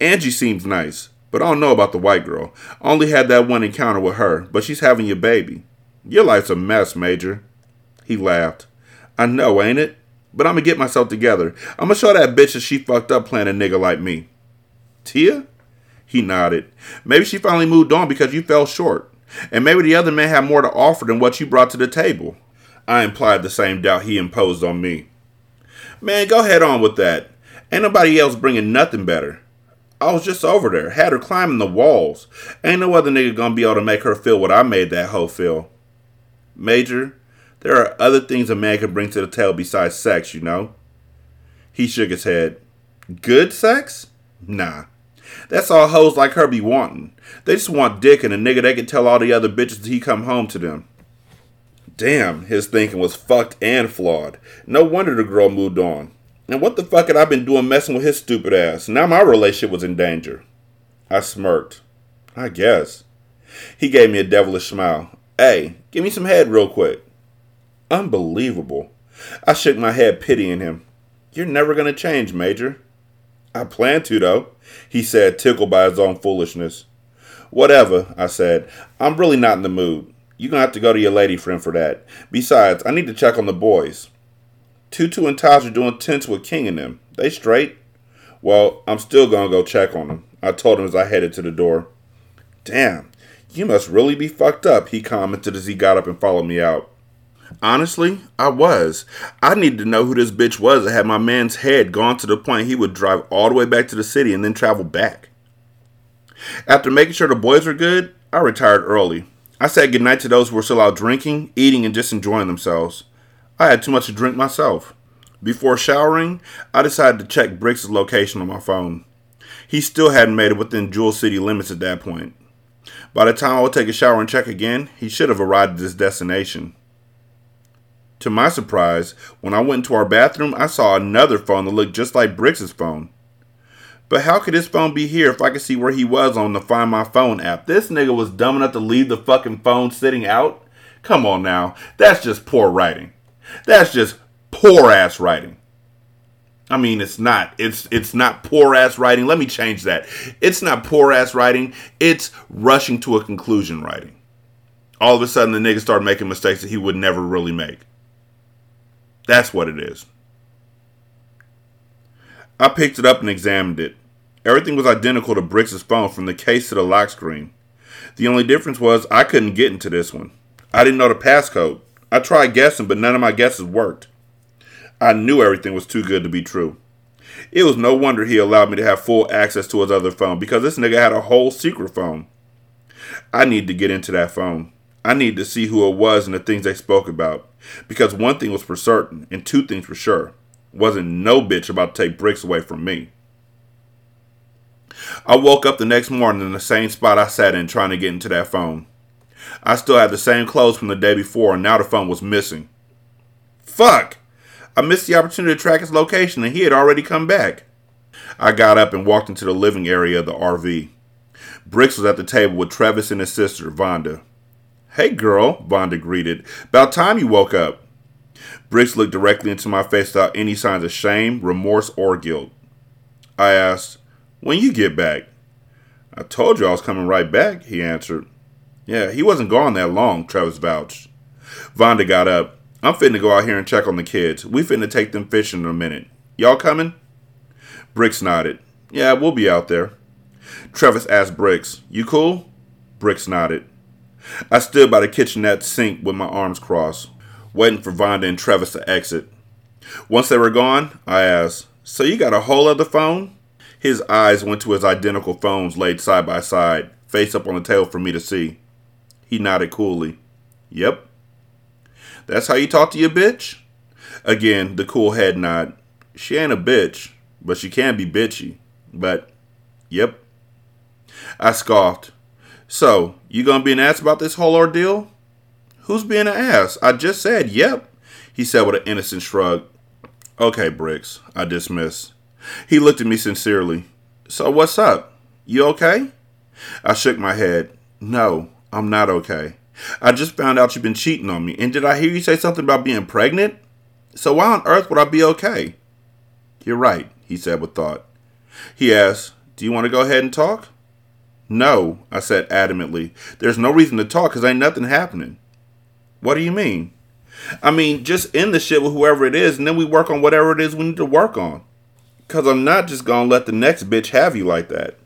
Angie seems nice, but I don't know about the white girl. I only had that one encounter with her, but she's having your baby. Your life's a mess, Major. He laughed. I know, ain't it? But I'm gonna get myself together. I'm gonna show that bitch that she fucked up playing a nigga like me. Tia? He nodded. Maybe she finally moved on because you fell short. And maybe the other man had more to offer than what you brought to the table. I implied the same doubt he imposed on me. Man, go head on with that. Ain't nobody else bringing nothing better. I was just over there, had her climbing the walls. Ain't no other nigga gonna be able to make her feel what I made that hoe feel. Major, there are other things a man can bring to the table besides sex, you know? He shook his head. Good sex? Nah. That's all hoes like her be wanting. They just want dick and a nigga they can tell all the other bitches he come home to them. Damn, his thinking was fucked and flawed. No wonder the girl moved on. And what the fuck had I been doing messing with his stupid ass? Now my relationship was in danger. I smirked. I guess. He gave me a devilish smile. Hey, give me some head real quick. Unbelievable. I shook my head, pitying him. You're never going to change, Major. I plan to, though, he said, tickled by his own foolishness. Whatever, I said. I'm really not in the mood. You're going to have to go to your lady friend for that. Besides, I need to check on the boys. Tutu and Taj are doing tents with King and them. They straight? Well, I'm still going to go check on them. I told him as I headed to the door. Damn, you must really be fucked up, he commented as he got up and followed me out. Honestly, I was. I needed to know who this bitch was that had my man's head gone to the point he would drive all the way back to the city and then travel back. After making sure the boys were good, I retired early. I said goodnight to those who were still out drinking, eating, and just enjoying themselves. I had too much to drink myself. Before showering, I decided to check Bricks' location on my phone. He still hadn't made it within Jewel City limits at that point. By the time I would take a shower and check again, he should have arrived at his destination. To my surprise, when I went into our bathroom, I saw another phone that looked just like Bricks' phone. But how could his phone be here if I could see where he was on the Find My Phone app? This nigga was dumb enough to leave the fucking phone sitting out? Come on now. That's just poor writing. That's just poor ass writing. I mean, it's not. It's it's not poor ass writing. Let me change that. It's not poor ass writing. It's rushing to a conclusion writing. All of a sudden, the nigga started making mistakes that he would never really make. That's what it is. I picked it up and examined it. Everything was identical to Bricks' phone from the case to the lock screen. The only difference was I couldn't get into this one. I didn't know the passcode. I tried guessing, but none of my guesses worked. I knew everything was too good to be true. It was no wonder he allowed me to have full access to his other phone because this nigga had a whole secret phone. I need to get into that phone. I need to see who it was and the things they spoke about. Because one thing was for certain, and two things for sure. Wasn't no bitch about to take bricks away from me. I woke up the next morning in the same spot I sat in trying to get into that phone. I still had the same clothes from the day before, and now the phone was missing. Fuck! I missed the opportunity to track his location, and he had already come back. I got up and walked into the living area of the RV. Bricks was at the table with Travis and his sister, Vonda. Hey, girl, Vonda greeted. About time you woke up. Bricks looked directly into my face without any signs of shame, remorse, or guilt. I asked, When you get back? I told you I was coming right back, he answered. Yeah, he wasn't gone that long, Travis vouched. Vonda got up. I'm finna go out here and check on the kids. We finna take them fishing in a minute. Y'all coming? Bricks nodded. Yeah, we'll be out there. Travis asked Bricks, You cool? Bricks nodded. I stood by the kitchenette sink with my arms crossed, waiting for Vonda and Travis to exit. Once they were gone, I asked, So you got a whole other phone? His eyes went to his identical phones laid side by side, face up on the table for me to see. He nodded coolly. Yep. That's how you talk to your bitch? Again, the cool head nod. She ain't a bitch, but she can be bitchy. But, yep. I scoffed. So, you gonna be an ass about this whole ordeal? Who's being an ass? I just said, yep, he said with an innocent shrug. Okay, Bricks, I dismiss. He looked at me sincerely. So, what's up? You okay? I shook my head. No, I'm not okay. I just found out you've been cheating on me. And did I hear you say something about being pregnant? So, why on earth would I be okay? You're right, he said with thought. He asked, Do you want to go ahead and talk? No, I said adamantly. There's no reason to talk because ain't nothing happening. What do you mean? I mean, just end the shit with whoever it is and then we work on whatever it is we need to work on. Because I'm not just going to let the next bitch have you like that.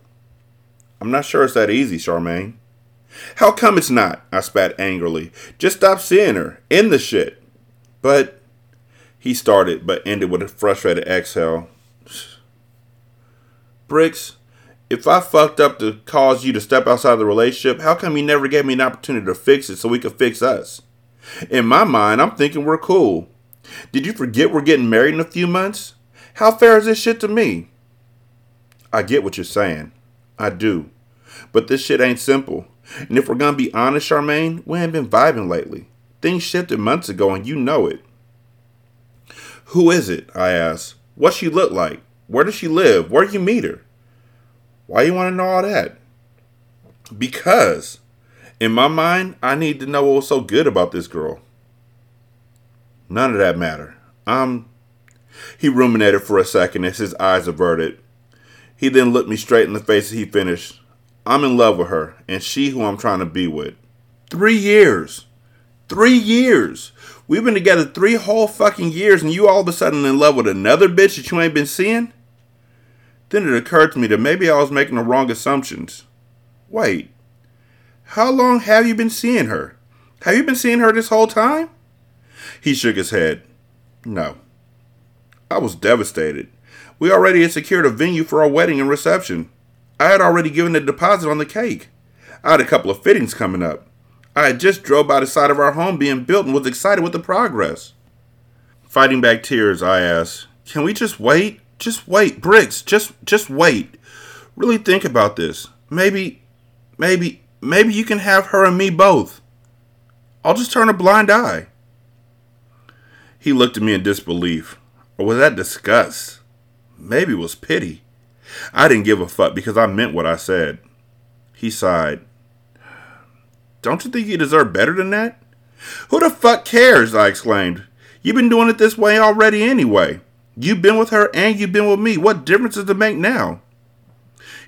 I'm not sure it's that easy, Charmaine. How come it's not? I spat angrily. Just stop seeing her. End the shit. But. He started, but ended with a frustrated exhale. Bricks, if I fucked up to cause you to step outside the relationship, how come you never gave me an opportunity to fix it so we could fix us? In my mind, I'm thinking we're cool. Did you forget we're getting married in a few months? How fair is this shit to me? I get what you're saying. I do. But this shit ain't simple. And if we're gonna be honest, Charmaine, we ain't been vibing lately. Things shifted months ago and you know it. Who is it? I asked. What she look like? Where does she live? Where you meet her? Why you want to know all that? Because In my mind, I need to know what was so good about this girl. None of that matter. I'm. he ruminated for a second as his eyes averted. He then looked me straight in the face as he finished. I'm in love with her, and she who I'm trying to be with. Three years. Three years. We've been together three whole fucking years, and you all of a sudden in love with another bitch that you ain't been seeing? Then it occurred to me that maybe I was making the wrong assumptions. Wait, how long have you been seeing her? Have you been seeing her this whole time? He shook his head. No. I was devastated. We already had secured a venue for our wedding and reception. I had already given a deposit on the cake. I had a couple of fittings coming up. I had just drove by the side of our home being built and was excited with the progress. Fighting back tears, I asked, "Can we just wait? Just wait, Bricks. Just just wait. Really think about this. Maybe maybe maybe you can have her and me both. I'll just turn a blind eye." He looked at me in disbelief. Or was that disgust? Maybe it was pity. I didn't give a fuck because I meant what I said. He sighed. Don't you think you deserve better than that? Who the fuck cares? I exclaimed. You've been doing it this way already anyway. You've been with her and you've been with me. What difference does it make now?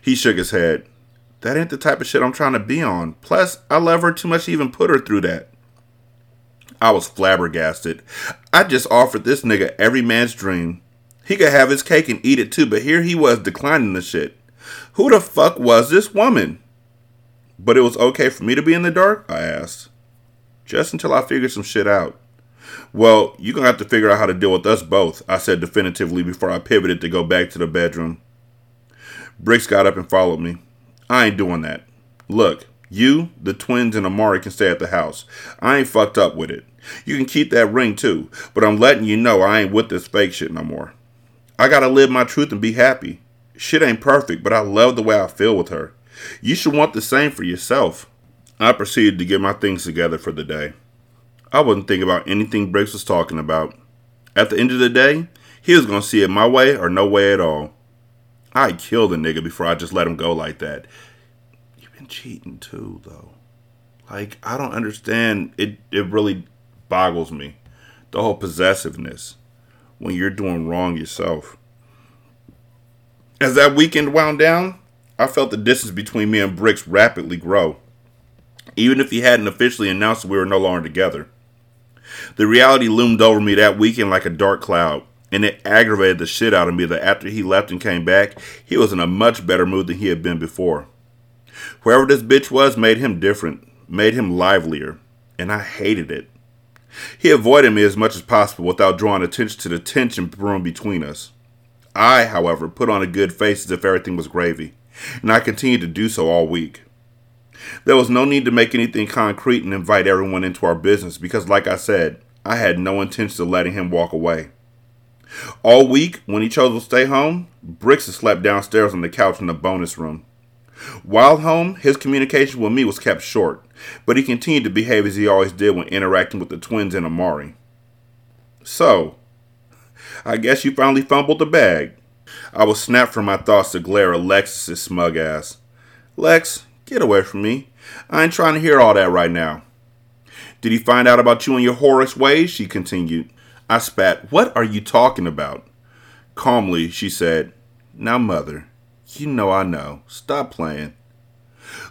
He shook his head. That ain't the type of shit I'm trying to be on. Plus, I love her too much to even put her through that. I was flabbergasted. I just offered this nigga every man's dream. He could have his cake and eat it too, but here he was declining the shit. Who the fuck was this woman? But it was okay for me to be in the dark? I asked. Just until I figured some shit out. Well, you're gonna have to figure out how to deal with us both, I said definitively before I pivoted to go back to the bedroom. Bricks got up and followed me. I ain't doing that. Look, you, the twins, and Amari can stay at the house. I ain't fucked up with it. You can keep that ring too, but I'm letting you know I ain't with this fake shit no more. I gotta live my truth and be happy. Shit ain't perfect, but I love the way I feel with her. You should want the same for yourself. I proceeded to get my things together for the day. I wasn't thinking about anything Bricks was talking about. At the end of the day, he was gonna see it my way or no way at all. I'd kill the nigga before I just let him go like that. You've been cheating too, though. Like, I don't understand. It it really boggles me. The whole possessiveness when you're doing wrong yourself. As that weekend wound down, I felt the distance between me and Bricks rapidly grow, even if he hadn't officially announced we were no longer together. The reality loomed over me that weekend like a dark cloud, and it aggravated the shit out of me that after he left and came back, he was in a much better mood than he had been before. Whoever this bitch was made him different, made him livelier, and I hated it. He avoided me as much as possible without drawing attention to the tension brewing between us. I, however, put on a good face as if everything was gravy and I continued to do so all week. There was no need to make anything concrete and invite everyone into our business because, like I said, I had no intention of letting him walk away. All week, when he chose to stay home, Bricks slept downstairs on the couch in the bonus room. While home, his communication with me was kept short, but he continued to behave as he always did when interacting with the twins and Amari. So, I guess you finally fumbled the bag. I was snapped from my thoughts to glare at Alexis's smug ass. Lex, get away from me. I ain't trying to hear all that right now. Did he find out about you and your whorish ways? She continued. I spat. What are you talking about? Calmly, she said, Now, mother, you know I know. Stop playing.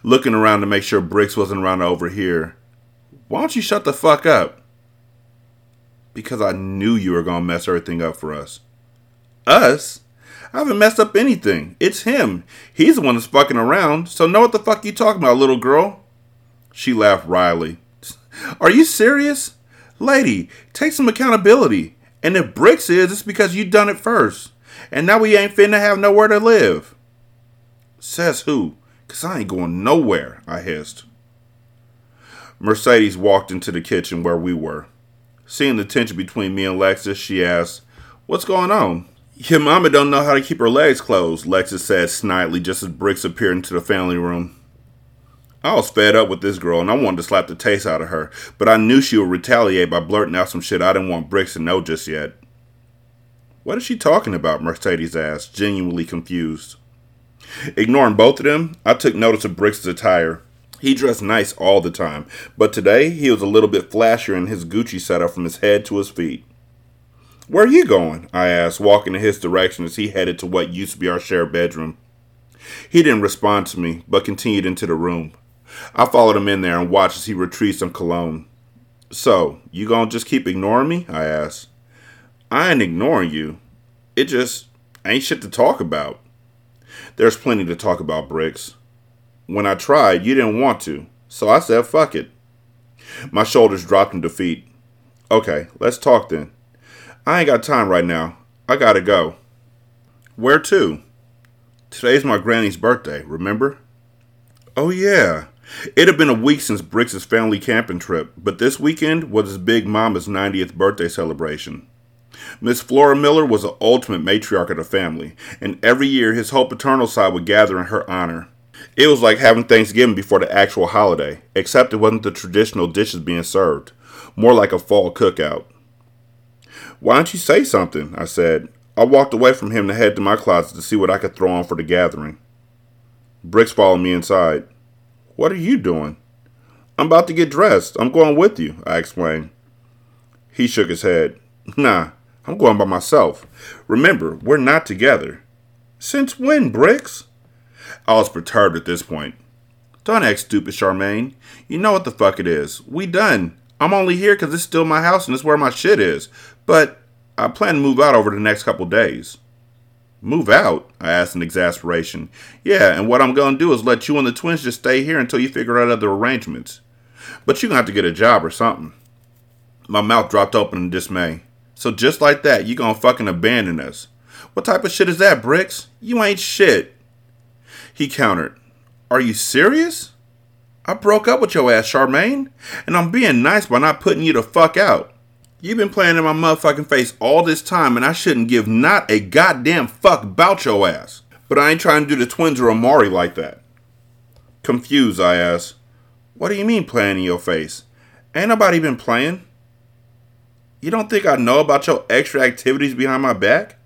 Looking around to make sure Bricks wasn't around over here. Why don't you shut the fuck up? Because I knew you were gonna mess everything up for us. Us? I haven't messed up anything. It's him. He's the one that's fucking around. So know what the fuck you talking about, little girl? She laughed wryly. Are you serious? Lady, take some accountability. And if Bricks is, it's because you done it first. And now we ain't finna have nowhere to live. Says who? Cause I ain't going nowhere, I hissed. Mercedes walked into the kitchen where we were. Seeing the tension between me and Lexus, she asked, What's going on? Your mama don't know how to keep her legs closed, Lexus said snidely just as Bricks appeared into the family room. I was fed up with this girl and I wanted to slap the taste out of her, but I knew she would retaliate by blurting out some shit I didn't want Bricks to know just yet. What is she talking about? Mercedes asked, genuinely confused. Ignoring both of them, I took notice of Bricks' attire. He dressed nice all the time, but today he was a little bit flashier in his Gucci setup from his head to his feet. Where are you going? I asked, walking in his direction as he headed to what used to be our shared bedroom. He didn't respond to me, but continued into the room. I followed him in there and watched as he retrieved some cologne. So, you gonna just keep ignoring me? I asked. I ain't ignoring you. It just ain't shit to talk about. There's plenty to talk about, Bricks. When I tried, you didn't want to, so I said fuck it. My shoulders dropped in defeat. Okay, let's talk then. I ain't got time right now. I gotta go. Where to? Today's my granny's birthday, remember? Oh, yeah. It had been a week since Bricks' family camping trip, but this weekend was his big mama's 90th birthday celebration. Miss Flora Miller was the ultimate matriarch of the family, and every year his whole paternal side would gather in her honor. It was like having Thanksgiving before the actual holiday, except it wasn't the traditional dishes being served, more like a fall cookout. Why don't you say something? I said. I walked away from him to head to my closet to see what I could throw on for the gathering. Bricks followed me inside. What are you doing? I'm about to get dressed. I'm going with you, I explained. He shook his head. Nah, I'm going by myself. Remember, we're not together. Since when, Bricks? I was perturbed at this point. Don't act stupid, Charmaine. You know what the fuck it is. We done. I'm only here because it's still my house and it's where my shit is. But I plan to move out over the next couple days. Move out? I asked in exasperation. Yeah, and what I'm going to do is let you and the twins just stay here until you figure out other arrangements. But you're going to have to get a job or something. My mouth dropped open in dismay. So just like that, you going to fucking abandon us. What type of shit is that, Bricks? You ain't shit. He countered. Are you serious? I broke up with your ass, Charmaine, and I'm being nice by not putting you the fuck out. You've been playing in my motherfucking face all this time, and I shouldn't give not a goddamn fuck about your ass. But I ain't trying to do the twins or Amari like that. Confused, I asked, What do you mean playing in your face? Ain't nobody been playing. You don't think I know about your extra activities behind my back?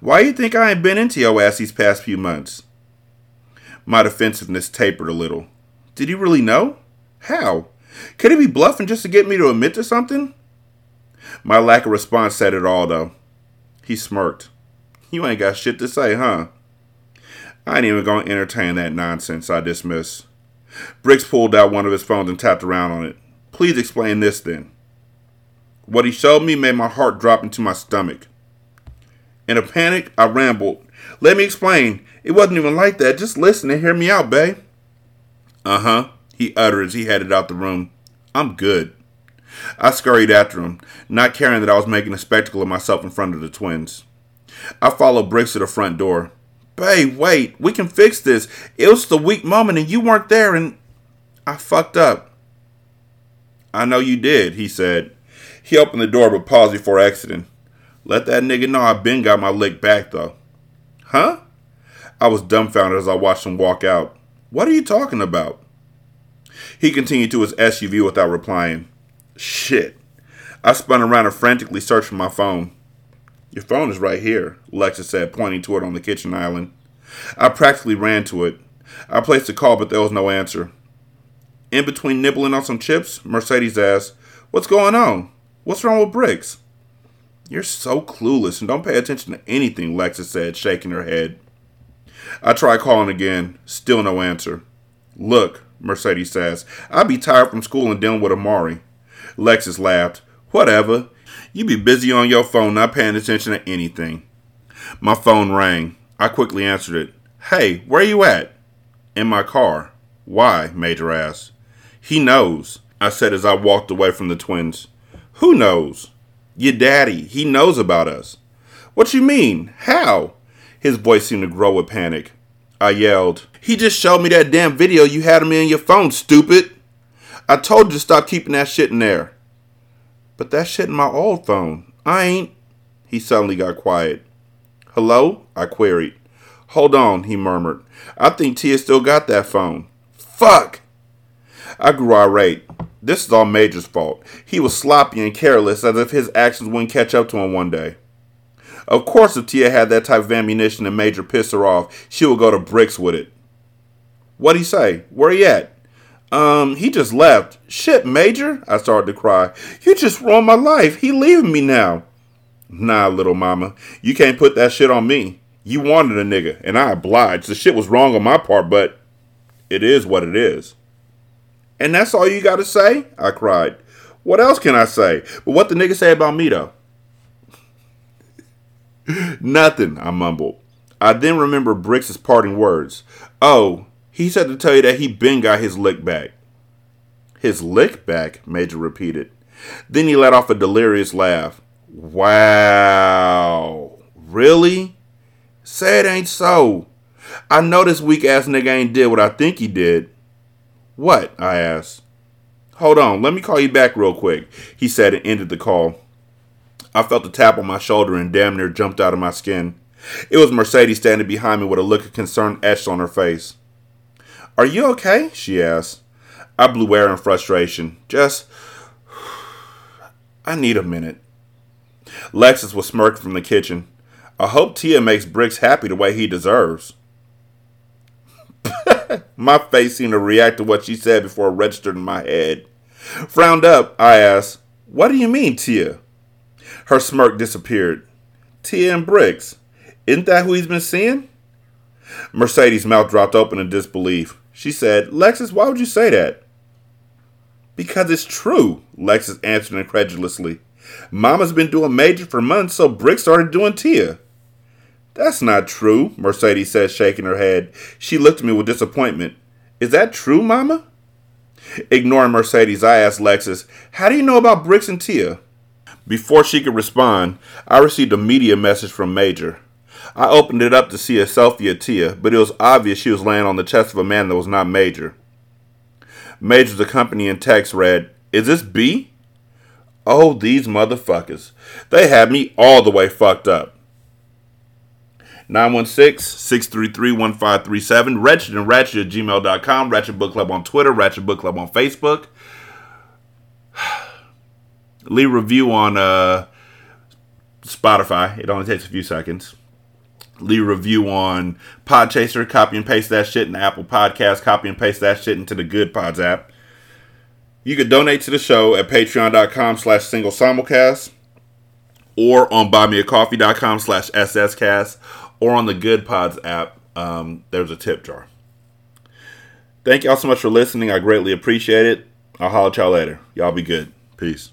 Why you think I ain't been into your ass these past few months? My defensiveness tapered a little. Did you really know? How? Could he be bluffing just to get me to admit to something? My lack of response said it all, though. He smirked. You ain't got shit to say, huh? I ain't even gonna entertain that nonsense, I dismissed. Bricks pulled out one of his phones and tapped around on it. Please explain this then. What he showed me made my heart drop into my stomach. In a panic, I rambled. Let me explain. It wasn't even like that. Just listen and hear me out, babe. Uh huh, he uttered as he headed out the room. I'm good. I scurried after him, not caring that I was making a spectacle of myself in front of the twins. I followed Bricks to the front door. Babe, wait, we can fix this. It was the weak moment and you weren't there and I fucked up. I know you did, he said. He opened the door but paused before exiting. Let that nigga know I been got my lick back though. Huh? I was dumbfounded as I watched him walk out. What are you talking about? He continued to his SUV without replying. Shit. I spun around and frantically searched for my phone. Your phone is right here, Lexa said, pointing to it on the kitchen island. I practically ran to it. I placed a call, but there was no answer. In between nibbling on some chips, Mercedes asked, What's going on? What's wrong with Bricks? You're so clueless and don't pay attention to anything, Lexa said, shaking her head. I tried calling again. Still no answer. Look, Mercedes says, I'd be tired from school and dealing with Amari. Lexus laughed. Whatever. You be busy on your phone, not paying attention to anything. My phone rang. I quickly answered it. Hey, where you at? In my car. Why? Major asked. He knows, I said as I walked away from the twins. Who knows? Your daddy. He knows about us. What you mean? How? His voice seemed to grow with panic. I yelled, He just showed me that damn video you had me in your phone, stupid! I told you to stop keeping that shit in there. But that shit in my old phone. I ain't. He suddenly got quiet. Hello? I queried. Hold on, he murmured. I think Tia still got that phone. Fuck! I grew irate. This is all Major's fault. He was sloppy and careless as if his actions wouldn't catch up to him one day. Of course, if Tia had that type of ammunition and Major pissed her off, she would go to bricks with it. What'd he say? Where he at? Um, he just left. Shit, Major, I started to cry. You just ruined my life. He leaving me now. Nah, little mama, you can't put that shit on me. You wanted a nigga, and I obliged. The shit was wrong on my part, but it is what it is. And that's all you gotta say? I cried. What else can I say? But what the nigga say about me, though? Nothing, I mumbled. I then remember Bricks' parting words. Oh, he said to tell you that he been got his lick back. His lick back? Major repeated. Then he let off a delirious laugh. Wow. Really? Say it ain't so. I know this weak ass nigga ain't did what I think he did. What? I asked. Hold on, let me call you back real quick, he said and ended the call. I felt a tap on my shoulder and damn near jumped out of my skin. It was Mercedes standing behind me with a look of concern etched on her face. Are you okay? she asked. I blew air in frustration. Just. I need a minute. Lexus was smirking from the kitchen. I hope Tia makes Bricks happy the way he deserves. my face seemed to react to what she said before it registered in my head. Frowned up, I asked, What do you mean, Tia? Her smirk disappeared. Tia and Bricks. Isn't that who he's been seeing? Mercedes' mouth dropped open in disbelief. She said, Lexus, why would you say that? Because it's true, Lexus answered incredulously. Mama's been doing Major for months, so Bricks started doing Tia. That's not true, Mercedes said, shaking her head. She looked at me with disappointment. Is that true, Mama? Ignoring Mercedes, I asked Lexus, How do you know about Bricks and Tia? Before she could respond, I received a media message from Major. I opened it up to see a selfie of Tia, but it was obvious she was laying on the chest of a man that was not Major. Major's accompanying text read, Is this B? Oh, these motherfuckers. They had me all the way fucked up. 916-633-1537, Wretched and Ratchet at gmail.com, Ratchet Book Club on Twitter, Ratchet Book Club on Facebook. Leave review on uh, Spotify. It only takes a few seconds. Leave review on Podchaser. Copy and paste that shit in Apple Podcast. Copy and paste that shit into the Good Pods app. You can donate to the show at patreon.com slash single simulcast or on buymeacoffee.com slash sscast or on the Good Pods app. Um, there's a tip jar. Thank y'all so much for listening. I greatly appreciate it. I'll holler at y'all later. Y'all be good. Peace.